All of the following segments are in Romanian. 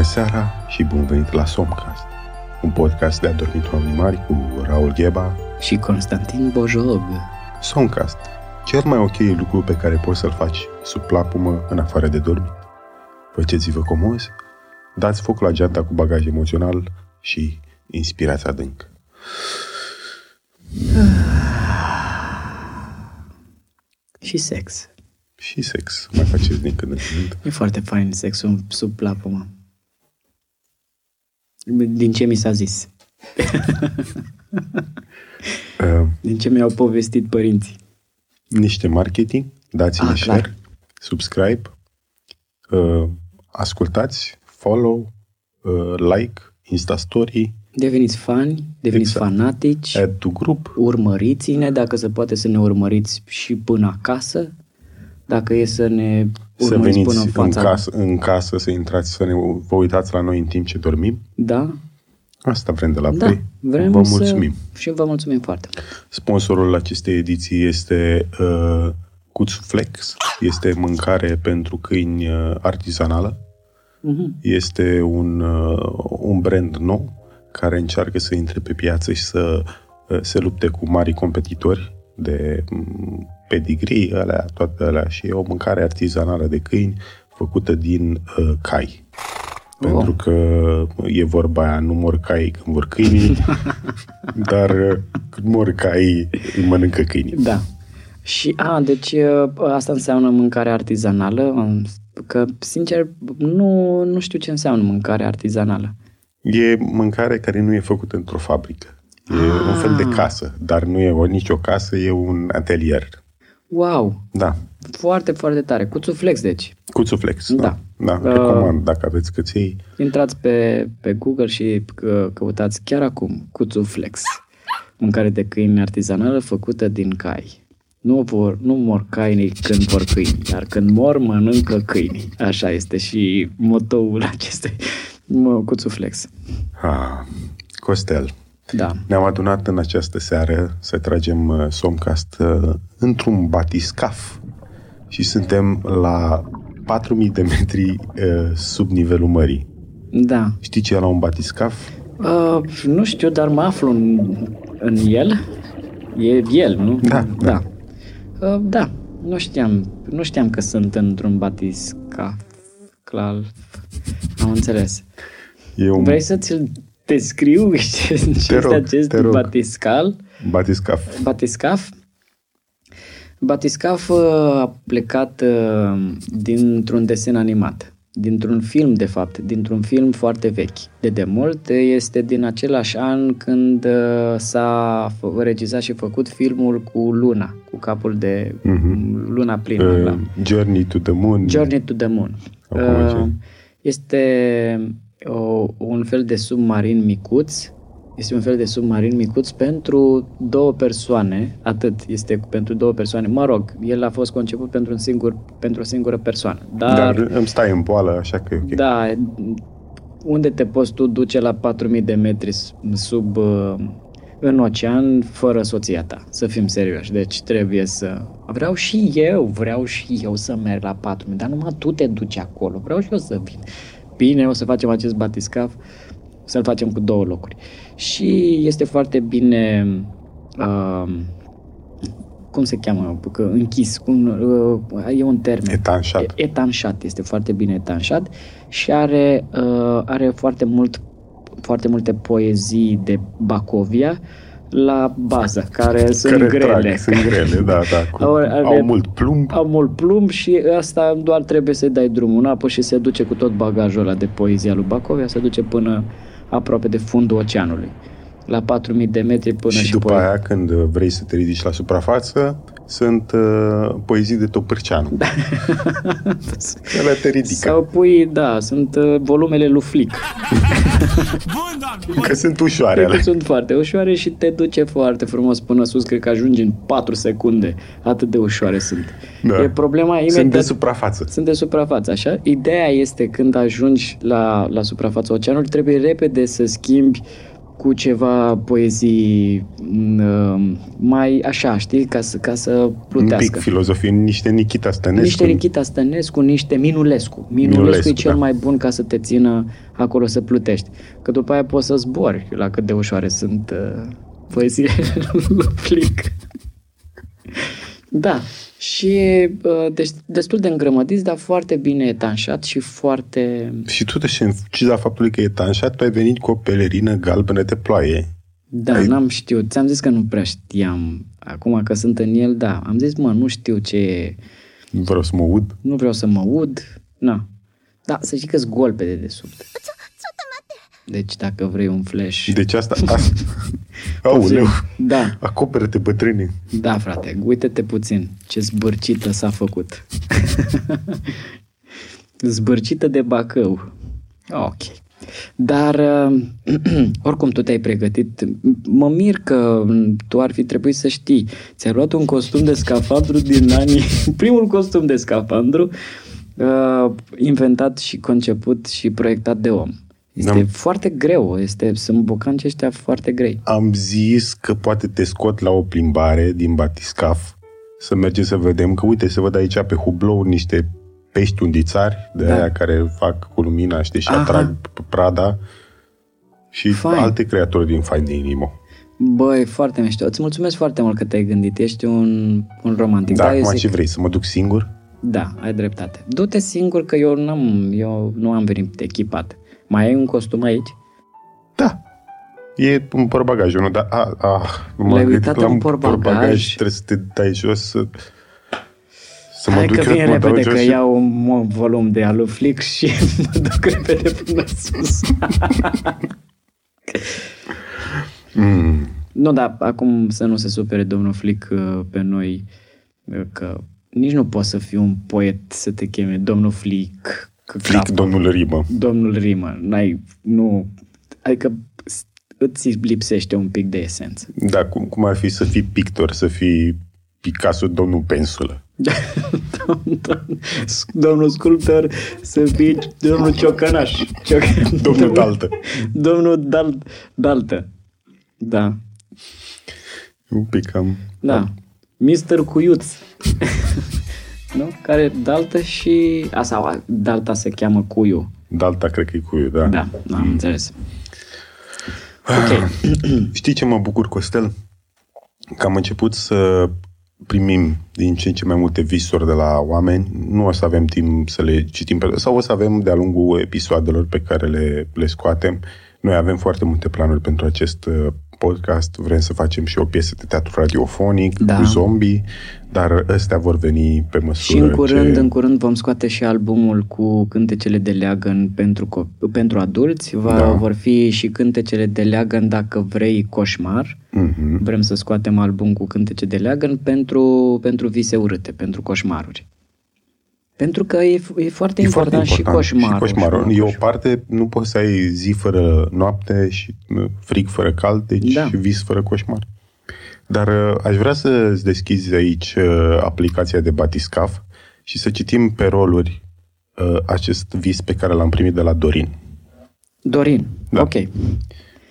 Bună seara și bun venit la Somcast, un podcast de adormit oameni mari cu Raul Gheba și Constantin Bojog. Somcast, cel mai ok lucru pe care poți să-l faci sub plapumă în afară de dormit. Faceți-vă comozi, dați foc la geanta cu bagaj emoțional și inspirați adânc. și sex. Și sex. Mai faceți din când în când. E foarte fain sexul sub plapumă. Din ce mi s-a zis. Uh, Din ce mi-au povestit părinții. niște marketing, dați-ne Ah, share, clar. subscribe, uh, ascultați, follow, uh, like, Insta Story, Deveniți fani, deveniți Exact. fanatici, add to group, urmăriți-ne, dacă se poate să ne urmăriți și până acasă, dacă e să ne să urmăriți veniți până în în fața. casă, în casă, să intrați, să ne, vă uitați la noi în timp ce dormim. Da? Asta vrem de la Da. voi. Vrem Vă să... mulțumim. Și vă mulțumim foarte mult. Sponsorul acestei ediții este uh, Cuțuflex. Este mâncare pentru câini uh, artizanală. Mhm. Este un, uh, un brand nou care încearcă să intre pe piață și să uh, se lupte cu mari competitori de mm, pedigree, alea, toate alea și e o mâncare artizanală de câini făcută din uh, cai. Pentru că e vorba aia, nu mor caii când vor câinii, dar uh, când mor caii îi mănâncă câinii. Da. Și, a, deci uh, asta înseamnă mâncare artizanală, um, că, sincer, nu, nu știu ce înseamnă mâncare artizanală. E mâncare care nu e făcută într-o fabrică. E un fel de casă, dar nu e o, nici o casă, e un atelier. Wow! Da, Foarte, foarte tare. Cuțuflex, deci. Cuțuflex. Da. Da. Da, Uh, recomand dacă aveți căței. Intrați pe, pe Google și că, căutați chiar acum Cuțuflex. Mâncare de câini artizanală făcută din cai. Nu, vor, nu mor câinii când vor câini, dar când mor, mănâncă câinii. Așa este și motoul acestui mă, Cuțuflex. Ah, Costel, Da. ne-am adunat în această seară să tragem uh, Somcast uh, într-un batiscaf și suntem la 4000 de metri uh, sub nivelul mării. Da. Știi ce e la un batiscaf? Uh, nu știu, dar mă aflu în, în el. E el, nu? Da, Da. Uh, da. Nu știam, nu știam că sunt într-un batiscaf. Clar. Am înțeles. E un Vrei să ți-l descriu ce, ce este rog, acest te rog. batiscal? batiscaf. Batiscaf? Batiscaf uh, a plecat uh, dintr-un desen animat, dintr-un film, de fapt, dintr-un film foarte vechi. De demult este din același an când uh, s-a f- regizat și făcut filmul cu Luna, cu capul de Mhm. Luna plină. Uh, la Journey to the Moon. Journey to the Moon. Acum ce? Uh, este o, un fel de submarin micuț. Este un fel de submarin micuț pentru două persoane, atât este pentru două persoane. Mă rog, el a fost conceput pentru, un singur, pentru o singură persoană. Dar, Dar îmi stai în poală, așa că e ok. da, unde te poți tu duce la 4000 de metri s- sub uh, în ocean fără soția ta, să fim serioși. Deci trebuie să... Vreau și eu, vreau și eu să merg la 4000, dar numai tu te duci acolo. Vreau și eu să vin. Bine, o să facem acest batiscaf, să-l facem cu două locuri. Și este foarte bine... Uh, cum se cheamă? Că închis. Cum, uh, e un termen. Etanșat. E- Etanșat, este foarte bine etanșat și are, uh, are foarte, mult, foarte multe poezii de Bacovia la bază, care sunt care grele. Trag, sunt grele, da, da. Cu, Au- au, are- mult plumb. Au mult plumb și asta doar trebuie să-i dai drumul în apă și se duce cu tot bagajul ăla de poezia lui Bacovia, se duce până aproape de fundul oceanului. La 4000 de metri până și și, după poe- aia, când vrei să te ridici la suprafață, sunt uh, poezii de Topârceanu. Da. Ele te ridică. Sau pui, da, sunt uh, volumele lui Flick. Că sunt ușoare Cred că alea. sunt foarte ușoare și te duce foarte frumos până sus. Cred că ajungi în 4 secunde. Atât de ușoare sunt. Da. E problema imediat... Sunt de suprafață. sunt de suprafață, așa? Ideea este când ajungi la, la suprafața oceanului, trebuie repede să schimbi cu ceva poezii uh, mai așa, știi, ca să, ca să plutească. Un pic filozofie, niște Nikita Stănescu. Niște Nikita Stănescu, niște Minulescu. Minulescu, Minulescu e cel da. mai bun ca să te țină acolo să plutești. Că după aia poți să zbori la cât de ușoare sunt uh, poeziile lui Flick. Da, și uh, deci, destul de îngrămădit, dar foarte bine etanșat și foarte... Și tu, deși în ciuda faptului că e etanșat, tu ai venit cu o pelerină galbenă de ploaie. Da, ai... n-am știut. Ți-am zis că nu prea știam. Acum că sunt în el, da. Am zis, mă, nu știu ce e. Nu vreau să mă ud. Nu vreau să mă ud. Na. Da, să știi că-s golpe de desubt. Deci dacă vrei un flash... Deci asta... asta... Aoleu! Da. Acoperă-te, bătrâne! Da, frate, uite-te puțin ce zbârcită s-a făcut. zbârcită de Bacău. Ok. Dar, uh, oricum, tu te-ai pregătit. Mă mir că tu ar fi trebuit să știi. Ți-ai luat un costum de scafandru din anii... Primul costum de scafandru uh, inventat și conceput și proiectat de om. Este Am... foarte greu, este, sunt bocanci ăștia foarte grei. Am zis că poate te scot la o plimbare din batiscaf să mergem să vedem, că uite, să văd aici pe hublou niște pești undițari de da. aia care fac cu lumina, știi, și Aha. atrag prada și Fine. alte creaturi din Finding Nemo. Băi, foarte mișto. Îți mulțumesc foarte mult că te-ai gândit. Ești un, un romantic. Da, da acum zic... ce vrei? Să mă duc singur? Da, ai dreptate. Du-te singur că eu, n-am, eu nu am venit echipat. Mai ai un costum aici? Da. E un porbagaj, nu? Da, a, a, m-am uitat la un porbagaj. porbagaj. Trebuie să te dai jos să... Să mă Hai duc că vin repede, că și... iau un volum de aluflix și mă duc repede până sus. mm. Nu, dar acum să nu se supere domnul Flick uh, pe noi, uh, că nici nu poți să fii un poet să te cheme domnul Flick, Flic, domnul Rimă. Domnul Rimă. N-ai, nu, adică îți lipsește un pic de esență. Da, cum, cum ar fi să fii pictor, să fii Picasso, domnul Pensulă. domnul sculptor să fii domnul Ciocănaș. Cioc... Domnul Daltă. Domnul Dal... Daltă. Da. Un pic cam... Da. Mister Cuiuț nu? Care Dalta și... A, sau Dalta se cheamă Cuiu. Dalta cred că e Cuiu, da. Da, am mm. înțeles. Ok. Știi ce mă bucur, Costel? Că am început să primim din ce în ce mai multe visuri de la oameni. Nu o să avem timp să le citim, pe, sau o să avem de-a lungul episoadelor pe care le, le scoatem. Noi avem foarte multe planuri pentru acest uh, podcast, vrem să facem și o piesă de teatru radiofonic da. cu zombie, dar ăstea vor veni pe măsură Și în curând, ce... în curând vom scoate și albumul cu cântecele de leagăn pentru, pentru adulți, Va, da. vor fi și cântecele de leagăn dacă vrei coșmar. Uh-huh. Vrem să scoatem album cu cântece de leagăn pentru, pentru vise urâte, pentru coșmaruri. Pentru că e, e foarte e important, foarte important și coșmarul. Și coșmarul. E o parte, nu poți să ai zi fără noapte și frig fără cald, deci da. vis fără coșmar. Dar uh, aș vrea să îți deschizi aici uh, aplicația de Batiscaf și să citim pe roluri uh, acest vis pe care l-am primit de la Dorin. Dorin, da. ok.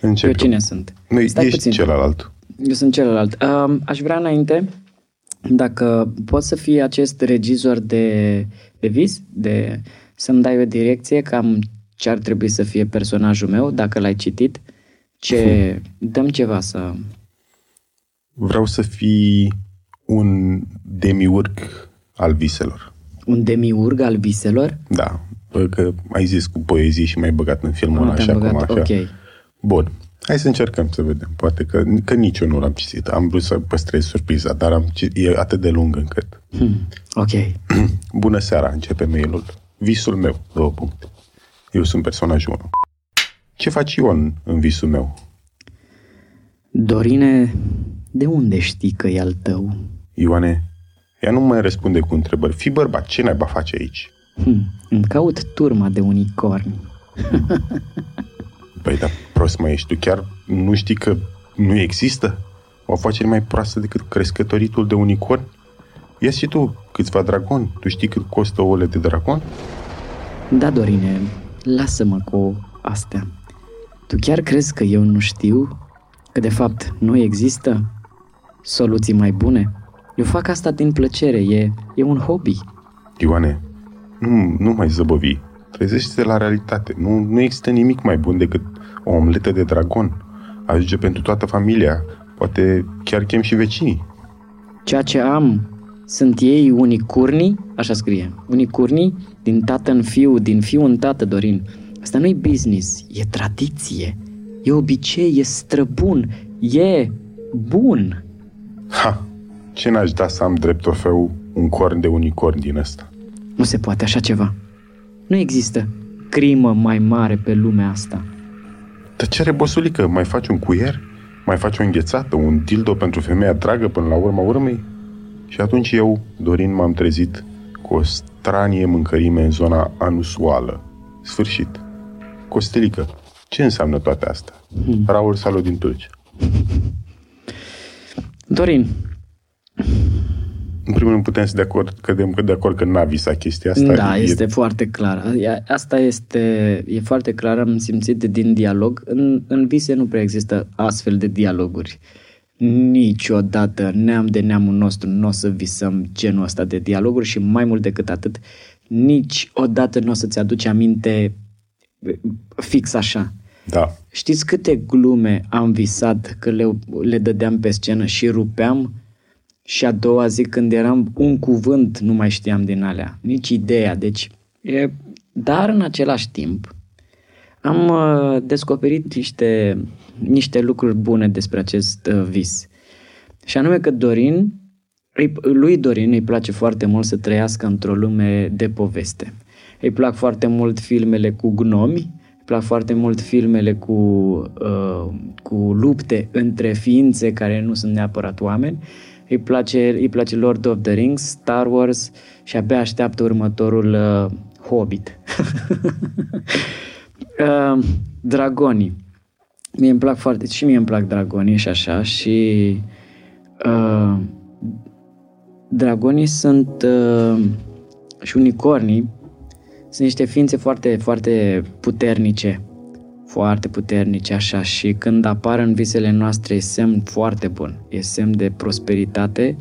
Încep. Eu cine sunt? Nu, Stai ești puțin. celălalt. Eu sunt celălalt. Uh, aș vrea înainte dacă poți să fii acest regizor de, de vis, de să-mi dai o direcție cam ce ar trebui să fie personajul meu, dacă l-ai citit, ce hmm. dăm ceva să... Vreau să fii un demiurg al viselor. Un demiurg al viselor? Da, că ai zis cu poezie și mai băgat în filmul ăla așa băgat, cum așa. Ok. Bun. Hai să încercăm să vedem. Poate că, că nici eu nu l-am citit. Am vrut să păstrez surpriza, dar am citit, e atât de lung încât. Hmm. Ok. Bună seara, începe mailul. Visul meu, două puncte. Eu sunt personajul 1. Ce faci Ion în visul meu? Dorine, de unde știi că e al tău? Ioane, ea nu mai răspunde cu întrebări. Fii bărbat, ce naiba face aici? Hmm, îmi caut turma de unicorni. Păi, dar prost mai ești. Tu chiar nu știi că nu există o afacere mai proastă decât crescătoritul de unicorn? Ia și tu câțiva dragoni. Tu știi cât costă ouăle de dragon? Da, Dorine, lasă-mă cu astea. Tu chiar crezi că eu nu știu că de fapt nu există soluții mai bune? Eu fac asta din plăcere, e, e un hobby. Ioane, nu, nu mai zăbăvi. Trezește la realitate. Nu, nu există nimic mai bun decât o omletă de dragon. Ajunge pentru toată familia. Poate chiar chem și vecinii. Ceea ce am sunt ei unicurnii, așa scrie, unicurnii din tată în fiu, din fiu în tată, Dorin. Asta nu e business, e tradiție, e obicei, e străbun, e bun. Ha! Ce n-aș da să am drept trofeu un corn de unicorn din ăsta? Nu se poate așa ceva. Nu există crimă mai mare pe lumea asta. Dar ce are bosulică? Mai faci un cuier? Mai faci o înghețată? Un dildo pentru femeia dragă până la urma urmei? Și atunci eu, Dorin, m-am trezit cu o stranie mâncărime în zona anusuală. Sfârșit. Costelică, ce înseamnă toate astea? Hmm. Raul Salu din Tulcea. Dorin, în primul rând putem să de acord, cădem de acord că n-a visat chestia asta. Da, e... este foarte clar. Asta este, e foarte clar, am simțit din dialog. În, în vise nu prea există astfel de dialoguri. Niciodată, neam de neamul nostru, nu o să visăm genul ăsta de dialoguri și mai mult decât atât, niciodată nu o să-ți aduce aminte fix așa. Da. Știți câte glume am visat că le, le dădeam pe scenă și rupeam și a doua zi când eram un cuvânt nu mai știam din alea, nici ideea. Deci, e, dar în același timp am uh, descoperit niște, niște lucruri bune despre acest uh, vis. Și anume că Dorin, lui Dorin îi place foarte mult să trăiască într-o lume de poveste. Îi plac foarte mult filmele cu gnomi, îi plac foarte mult filmele cu, uh, cu lupte între ființe care nu sunt neapărat oameni îi place, îi place Lord of the Rings, Star Wars și abia așteaptă următorul uh, Hobbit. uh, dragonii. Mie îmi plac foarte, și mie îmi plac dragonii și așa și uh, dragonii sunt uh, și unicornii sunt niște ființe foarte, foarte puternice foarte puternice așa și când apar în visele noastre e semn foarte bun. E semn de prosperitate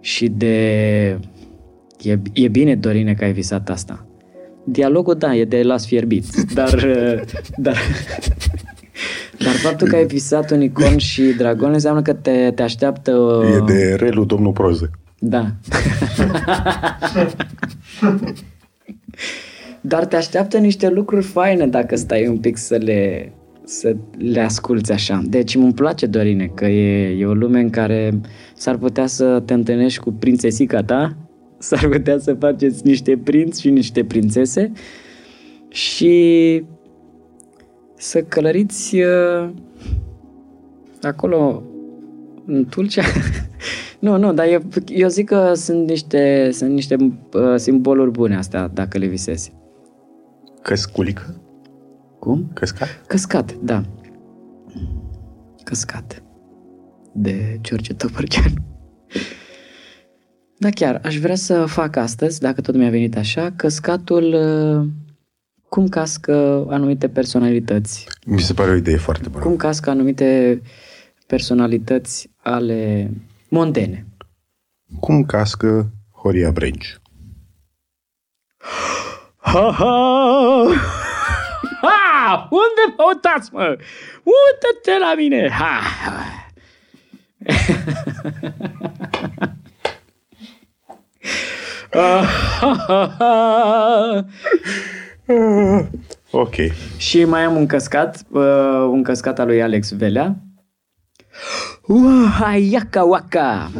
și de... E, e bine, Dorine, că ai visat asta. Dialogul, da, e de las fierbit, dar... dar dar faptul că ai visat unicorn și dragon înseamnă că te, te așteaptă... E de relu domnul Proze. Da. Dar te așteaptă niște lucruri faine dacă stai un pic să le, să le asculți așa. Deci îmi place, Dorine, că e, e o lume în care s-ar putea să te întâlnești cu prințesica ta, s-ar putea să faceți niște prinți și niște prințese și să călăriți uh, acolo în Tulcea. nu, nu, dar eu, eu zic că sunt niște, sunt niște uh, simboluri bune astea dacă le visezi. Căsculică? Cum? Căscat? Căscat, da. Căscat. De George Topărceanu. Da, chiar, aș vrea să fac astăzi, dacă tot mi-a venit așa, căscatul uh, cum cască anumite personalități. Mi se pare o idee foarte bună. Cum cască anumite personalități ale mondene. Cum cască Horia Brenci. Ha, ha! Ha! Unde mă uitați, mă? Uită-te la mine! Ha! ok. Și mai am un căscat, uh, un căscat al lui Alex Velea. Uaiaca waka!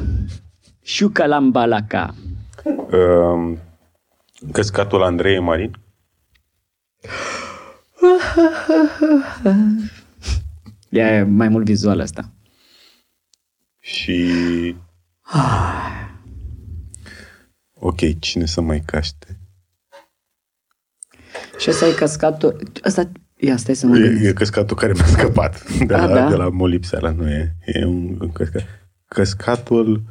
Șuca lambalaca. Uh, Căscatul Andrei Marin? E mai mult vizual asta. Și... ok, cine să mai caște? Și ăsta e căscatul... Asta... Ia, stai să mă E, e căscatul care mi-a scăpat de, A, la, da? de la molipseala, nu e. E un, un căscat. Căscatul...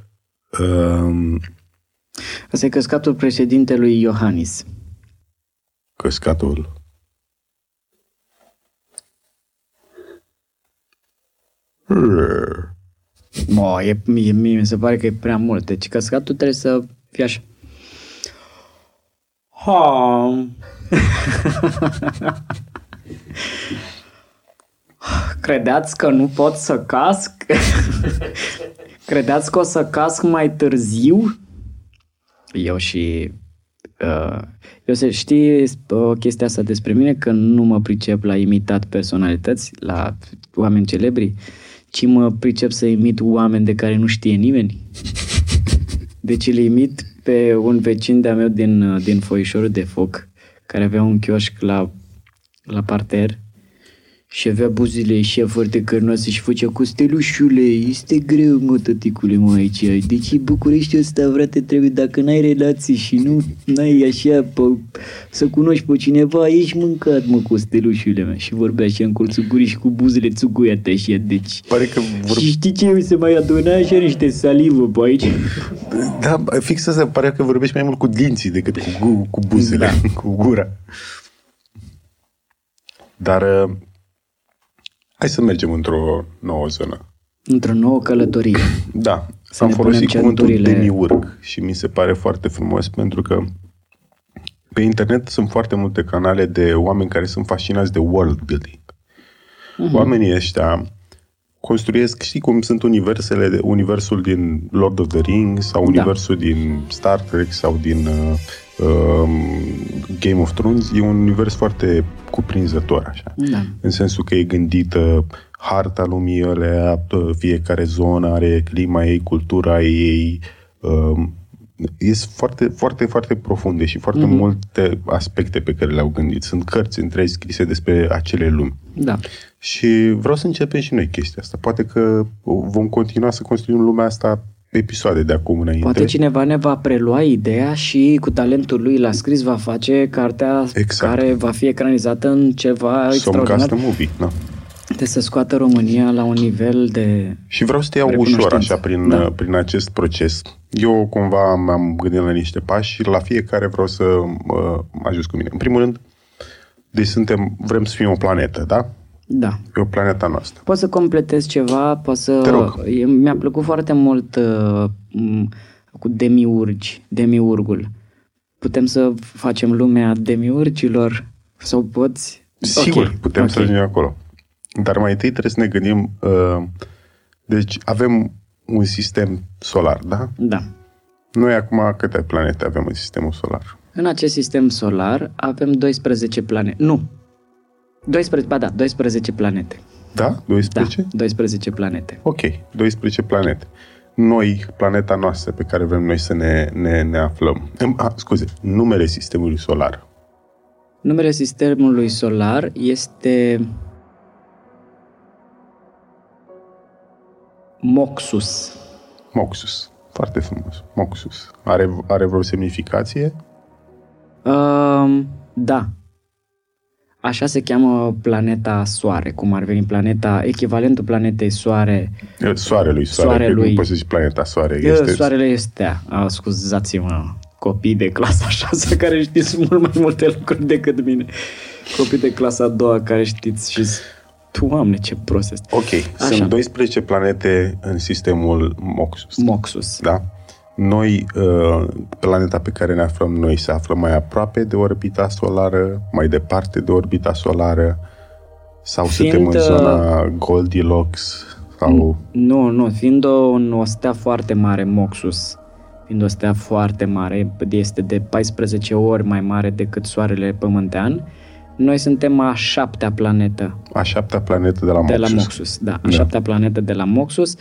Um, Asta e căscatul președintelui Iohannis. Căscatul Mă, e, mie, mie mi se pare că e prea mult. Deci căscatul trebuie să fie așa. Ha. Credeați că nu pot să casc? Credeți că o să casc mai târziu? Eu și... Uh, eu să știi o chestia asta despre mine, că nu mă pricep la imitat personalități, la oameni celebri, ci mă pricep să imit oameni de care nu știe nimeni. Deci îl imit pe un vecin de-a meu din, din Foișorul de Foc, care avea un chioșc la, la parter și avea buzile și foarte cărnoase și făcea cu stelușule, este greu, mă, tăticule, mă, aici. Deci București ăsta, frate, trebuie, dacă n-ai relații și nu n-ai așa, pe, să cunoști pe cineva, ești mâncat, mă, cu stelușule, mă. Și vorbea așa în colțul gurii și cu buzele țuguiate așa, deci. Pare că vor... Și știi ce se mai aduna așa niște salivă pe aici? Da, fix asta, pare că vorbești mai mult cu dinții decât cu, cu buzele, da. cu gura. Dar Hai să mergem într-o nouă zonă. Într-o nouă călătorie. Da. Să Am folosit cuvântul centurile... demiurg și mi se pare foarte frumos pentru că pe internet sunt foarte multe canale de oameni care sunt fascinați de world building. Uh-huh. Oamenii ăștia construiesc, știi cum sunt universele, de, universul din Lord of the Rings sau da. universul da. din Star Trek sau din uh, uh, Game of Thrones, e un univers foarte cuprinzător, așa. Da. În sensul că e gândită harta lumii alea, fiecare zonă are clima ei, cultura ei, uh, este foarte, foarte, foarte profunde și foarte mm-hmm. multe aspecte pe care le-au gândit. Sunt cărți întregi scrise despre acele lumi. Da. Și vreau să începem și noi chestia asta. Poate că vom continua să construim lumea asta episoade de acum înainte. Poate cineva ne va prelua ideea și cu talentul lui la scris va face cartea exact. care va fi ecranizată în ceva Some extraordinar. Some movie, da. De să scoată România la un nivel de Și vreau să te iau ușor așa prin, da. prin acest proces. Eu cumva m-am gândit la niște pași și la fiecare vreau să uh, ajut cu mine. În primul rând, deci suntem, vrem să fim o planetă, da? Da. E o planetă noastră. Poți să completezi ceva, poți să... Te rog. Mi-a plăcut foarte mult uh, cu demiurgi, demiurgul. Putem să facem lumea demiurgilor? Sau poți... Sigur, okay. putem okay. să ajungem acolo. Dar mai întâi trebuie să ne gândim... Uh, deci avem un sistem solar, da? Da. Noi acum câte planete avem în sistemul solar? În acest sistem solar avem 12 planete. Nu, 12, ba da, 12 planete. Da? 12? Da, 12 planete. Ok, 12 planete. Noi, planeta noastră pe care vrem noi să ne, ne, ne aflăm. A, scuze, numele sistemului solar. Numele sistemului solar este Moxus. Moxus. Foarte frumos. Moxus. Are, are vreo semnificație? Um, da. Așa se cheamă planeta Soare, cum ar veni planeta, echivalentul planetei Soare. Soarelui, Soare, Soarelui. Nu poți să zici planeta Soare. Este... Soarele este, a, scuzați-mă, copii de clasa 6 care știți mult mai multe lucruri decât mine. Copii de clasa a doua care știți și Doamne, ce prost este. Ok, Așa. sunt 12 planete în sistemul Moxus. Moxus. Da? Noi, uh, planeta pe care ne aflăm noi se află mai aproape de orbita solară, mai departe de orbita solară, sau fiind, suntem în zona uh, Goldilocks? Sau... Nu, nu, fiind o, o stea foarte mare, Moxus, fiind o stea foarte mare, este de 14 ori mai mare decât Soarele Pământean, noi suntem a șaptea planetă. A șaptea planetă de la Moxus. De la Moxus, da. A da. șaptea planetă de la Moxus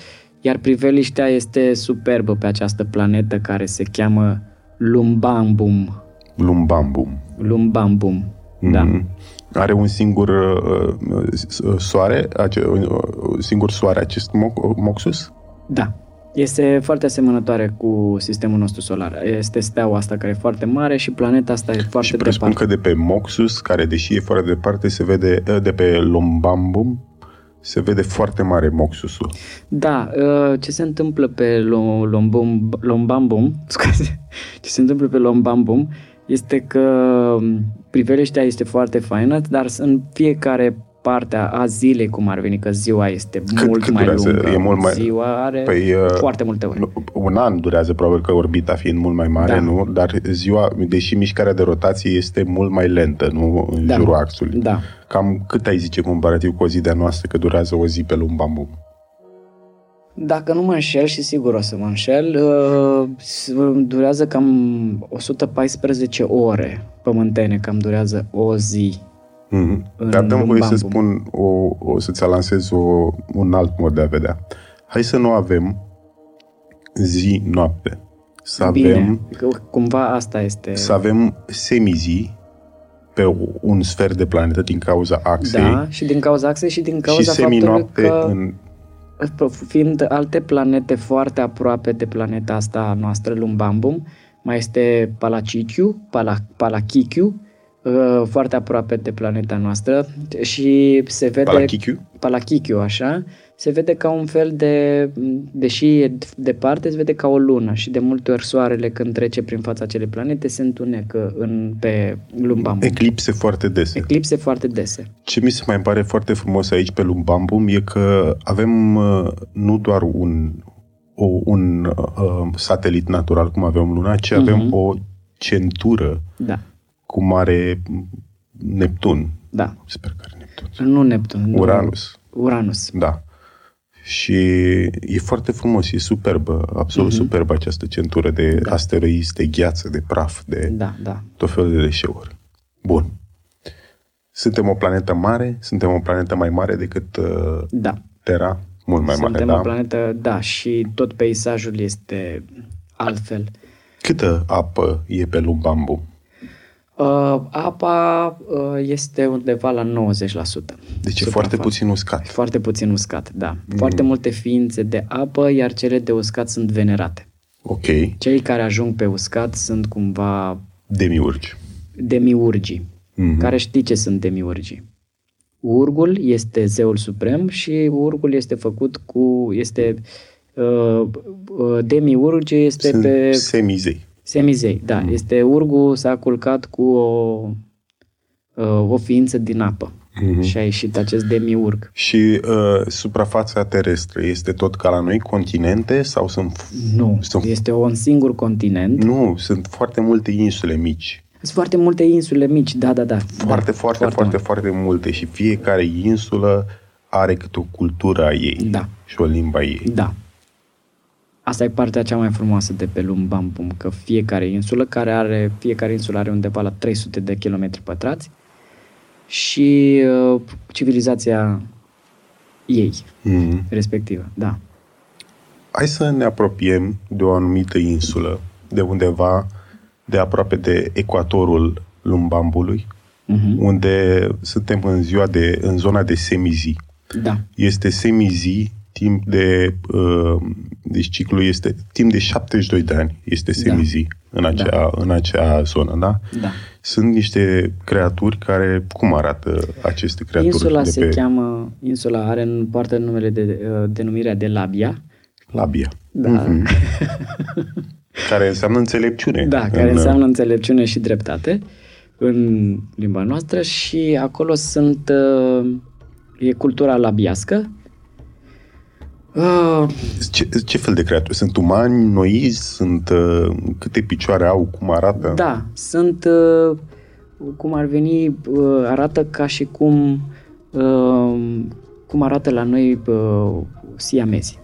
iar priveliștea este superbă pe această planetă care se cheamă Lumbambum. Lumbambum. Lumbambum, mm-hmm. da. Mhm. Are un singur uh, uh soare, ace, uh, singur soare acest Moxus? Da. Este foarte asemănătoare cu sistemul nostru solar. Este steaua asta care e foarte mare și planeta asta e foarte și presupun departe. că de pe Moxus, care deși e foarte departe, se vede uh, de pe Lumbambum, se vede foarte mare moxusul. Da, uh, ce se întâmplă pe Lombum, Lombambum, scuze, ce se întâmplă pe Lombambum este că um, priveliștea este foarte faină, dar în fiecare partea a zilei, cum ar veni, că ziua este Cât- mult cât mai durează? lungă. E mult mai- Ziua are Păi, uh, foarte multe ore. Un an durează, probabil că orbita fiind mult mai mare, Da. nu? Dar ziua, deși mișcarea de rotație este mult mai lentă, nu? În Da. jurul axului. Da. Cam cât ai zice comparativ cu o zi de-a noastră că durează o zi pe Lumbambu? Dacă nu mă înșel și sigur o să mă înșel, uh, s- durează cam 114 ore pământene, cam durează o zi. Mm-hmm. În Dar dăm voie să Lumbambu. spun, o, o să-ți lansez o, un alt mod de a vedea. Hai să nu avem zi-noapte. Să Bine, avem, că cumva asta este... să avem semizi pe un sfert de planetă din cauza axei Da, și din cauza axei și din și cauza faptului seminoapte că... în... fiind alte planete foarte aproape de planeta asta noastră, Lumbambum, mai este Palachichiu, Pala, Palachichiu, uh, foarte aproape de planeta noastră și se vede Palachichiu? Palachichiu, așa, se vede ca un fel de, deși e departe, se vede ca o lună și de multe ori soarele când trece prin fața acelei planete se întunecă în, pe Lumbambum. Eclipse foarte dese. Eclipse foarte dese. Ce mi se mai pare foarte frumos aici pe Lumbambum e că avem uh, nu doar un, o, un uh, satelit natural cum avem Luna, ci avem Mhm. o centură Da, cum are Neptun. da. Sper că are Neptun. Nu Neptun. nu- Uranus. Uranus. Da. Și e foarte frumos, e superbă, absolut Mhm. superbă această centură de Da. asteroizi, de gheață, de praf, de Da, da. tot felul de deșeuri. Bun. Suntem o planetă mare, suntem o planetă mai mare decât uh, Da. Terra, mult mai Suntem mare, o da? planetă, da, și tot peisajul este altfel. Câtă apă e pe Lumbambu? Uh, apa uh, este undeva la 90%. Deci e Suprafață. foarte puțin uscat. Foarte puțin uscat, da. Foarte multe ființe de apă, iar cele de uscat sunt venerate. Ok. Cei care ajung pe uscat sunt cumva Demiurgi. demiurgii. Mhm. Care știi ce sunt demiurgii? Urgul este zeul suprem și urgul este făcut cu... este uh, uh, demiurge este Sunt pe semizei. Semizei. Da, Mhm. este urgul s-a culcat cu o, uh, o ființă din apă Mhm. și a ieșit acest demiurg. Și uh, suprafața terestră este tot ca la noi, continente sau sunt... Nu, Sunt- este un singur continent. Nu, sunt foarte multe insule mici. Sunt foarte multe insule mici, da, da, da. Foarte, da, foarte, foarte, foarte, multe. Și fiecare insulă are câte o cultură a ei. Da. Și o limba a ei. Da. Asta e partea cea mai frumoasă de pe Lumbambum, că fiecare insulă, care are, fiecare insulă are undeva la 300 de kilometri pătrați și uh, civilizația ei, Mm. respectivă, da. Hai să ne apropiem de o anumită insulă, de undeva de aproape de ecuatorul Lumbambului, Uh-huh. unde suntem în ziua de, în zona de semizi. Da, Este semizi timp de, uh, deci ciclul este timp de 72 de ani, este semizi în, acea, în acea zonă, da? da. Sunt niște creaturi care, cum arată aceste creaturi? Insula de se pe cheamă, insula are în poartă numele de uh, denumirea de Labia. Labia. Da. Mhm. care înseamnă înțelepciune. Da, care în, înseamnă înțelepciune și dreptate în limba noastră și acolo sunt uh, e cultura labiască. Uh, Ce, ce fel de creaturi? Sunt umani, noizi? Sunt uh, câte picioare au? Cum arată? da, sunt uh, cum ar veni uh, arată ca și cum uh, cum arată la noi uh, siamezi.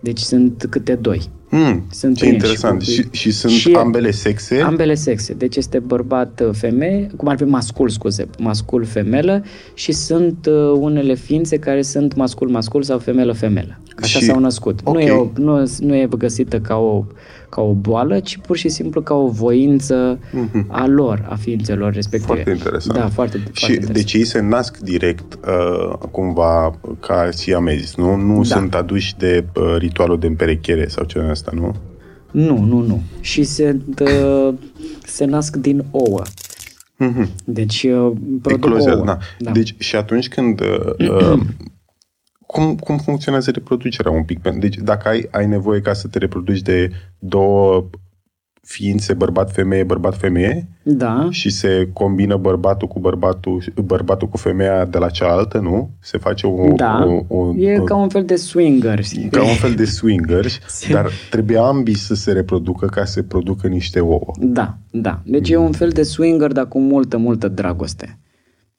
Deci sunt câte doi. Hmm, Sunt ce prinși interesant. cu- Și, și sunt și- ambele sexe? Ambele sexe. Deci este bărbat, uh, femeie, cum ar fi mascul, scuze, mascul, femelă și sunt uh, unele ființe care sunt mascul, mascul sau femelă, femelă. Așa Și- s-au născut. ok. Nu, e o, nu, nu e găsită ca o, ca o boală, ci pur și simplu ca o voință a lor, a ființelor respective. Mhm. Foarte interesant. Da, foarte, Și foarte interesant. deci ei se nasc direct uh, cumva ca siamezi, nu? Nu Da. sunt aduși de uh, ritualul de împerechere sau ceva asta, nu? Nu, nu, nu. Și se, uh, se nasc din ouă. Mhm. Deci uh, produc Eclozia, ouă. da. Da. Deci și atunci când uh, uh, cum, cum funcționează reproducerea un pic. Deci dacă ai, ai nevoie ca să te reproduci de două ființe bărbat-femeie, bărbat-femeie da. și se combină bărbatul cu bărbatul, bărbatul cu femeia de la cealaltă, nu? Se face un... Da, o, o, e o, ca un fel de swingers. Ca un fel de swingers, dar trebuie ambii să se reproducă ca să se producă niște ouă. Da, da. Deci mm. e un fel de swinger, dar cu multă, multă dragoste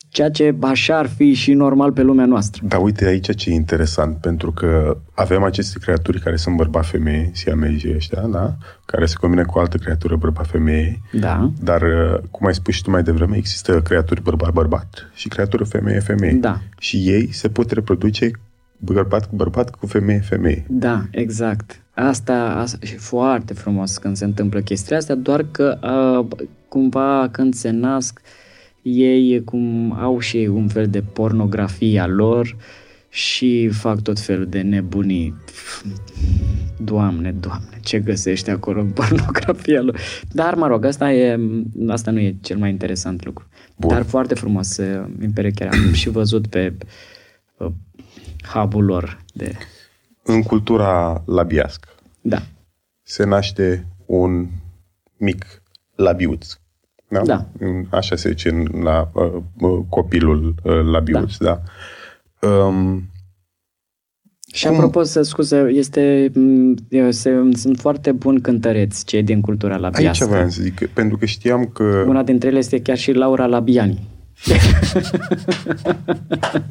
ceea ce așa ar fi și normal pe lumea noastră. Dar uite aici ce e interesant, pentru că avem aceste creaturi care sunt bărbat-femeie, siamezii ăștia, da? Care se combină cu altă creatură bărbat-femeie. Da. Dar, uh, cum ai spus și tu mai devreme, există creaturi bărbat-bărbat și creaturi femeie-femeie. Da. Și ei se pot reproduce bărbat cu bărbat cu femeie-femeie. Da, exact. Asta, asta e foarte frumos când se întâmplă chestia asta, doar că uh, cumva când se nasc uh, ei cum au și ei un fel de pornografia lor și fac tot felul de nebunii. Doamne, doamne, ce găsește acolo în pornografia lor. Dar, mă rog, asta, e, asta nu e cel mai interesant lucru. Bun. Dar foarte frumos uh, împerecherea. Am și văzut pe uh, hub lor de... În cultura labiască. Da. Se naște un mic labiuț da? da. Așa se zice la uh, uh, copilul uh, labiuț, da. da. Um, și cum? apropo, să scuze, este, mm, se, sunt foarte bun cântăreți cei din cultura labiască. Aici vreau să zic, pentru că știam că... Una dintre ele este chiar și Laura Labiani.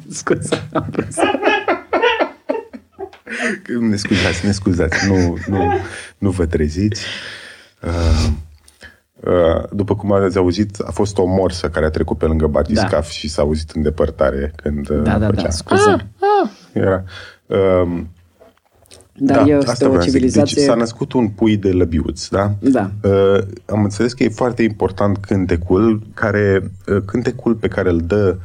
scuze, am râs. Ne scuzați, ne scuzați, nu, nu, nu vă treziți. Uh, Uh, după cum ați auzit, a fost o morsă care a trecut pe lângă Batiscaf da. și s-a auzit în depărtare când uh, Da, da, făcea. da, scuze. Ah, ah. Era. Um, da, da, asta o deci, civilizație... Deci, s-a născut un pui de lăbiuți, da? Da. Uh, am înțeles că e foarte important cântecul, care, uh, cântecul pe care îl dă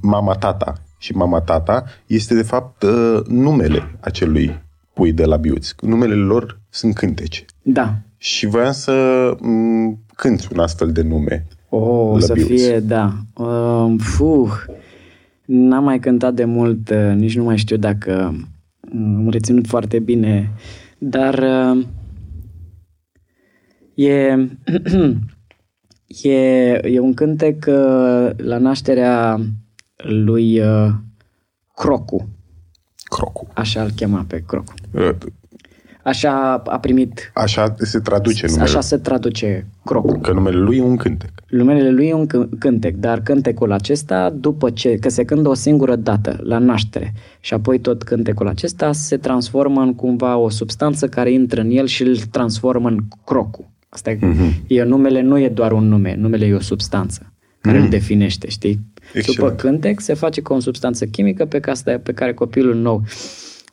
mama-tata și mama-tata este, de fapt, uh, numele acelui pui de lăbiuți. Numele lor sunt cântece. Da și voiam să m- cânt un astfel de nume. Oh, să fie, da. Uh, fuh, n-am mai cântat de mult, uh, nici nu mai știu dacă mm, am reținut foarte bine, dar uh, e, e, e un cântec uh, la nașterea lui uh, Crocu. Crocu. Așa îl chema pe Crocu. Uh, Așa a primit... Așa se traduce numele. Așa se traduce Crocul. Că numele lui e un cântec. Numele lui e un cântec, dar cântecul acesta, după ce, că se cântă o singură dată, la naștere, și apoi tot cântecul acesta se transformă în cumva o substanță care intră în el și îl transformă în crocu. Asta e, mm-hmm. e, numele nu e doar un nume, numele e o substanță care mm. îl mhm. definește, știi? Excelent. După cântec se face cu o substanță chimică pe care, pe care copilul nou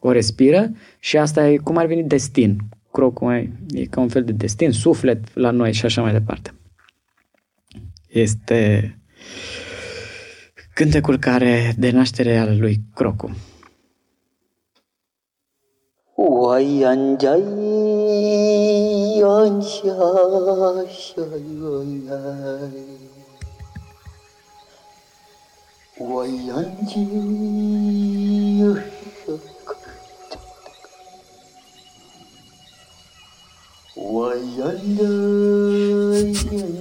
o respiră și asta e cum ar veni destin. Crocul e ca un fel de destin, suflet la noi și așa mai departe. Este cântecul care de naștere al lui Crocu. Uai, anjai, anjai, anjai, Uai, anjai, Wajahnya yang hijau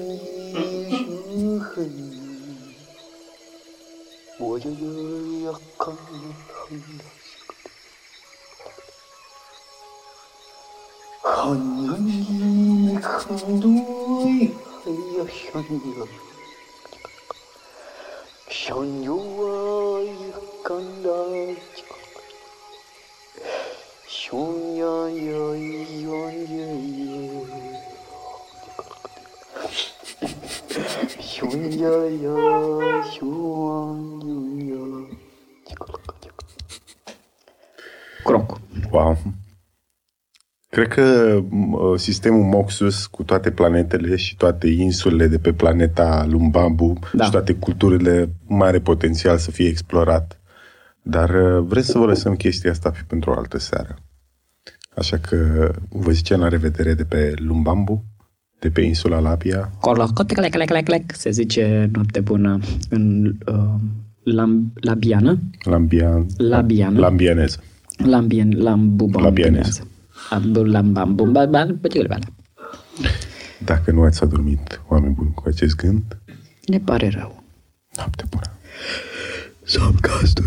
hanyalah, wajah Croc. Wow. Cred că uh, sistemul Moxus cu toate planetele și toate insulele de pe planeta Lumbambu da. și toate culturile mare potențial să fie explorat. Dar uh, vreți să vă lăsăm chestia asta pentru o altă seară. Așa că vă zicem la revedere de pe Lumbambu de pe insula Lapia. Colo, cotec, lec, lec, lec, se zice noapte bună în uh, lam, labiană. Lambian, labiană. Lambianeză. Lambien, lambuba. Labianeză. Dacă nu ați adormit, oameni buni, cu acest gând... Ne pare rău. Noapte bună. Somn cast.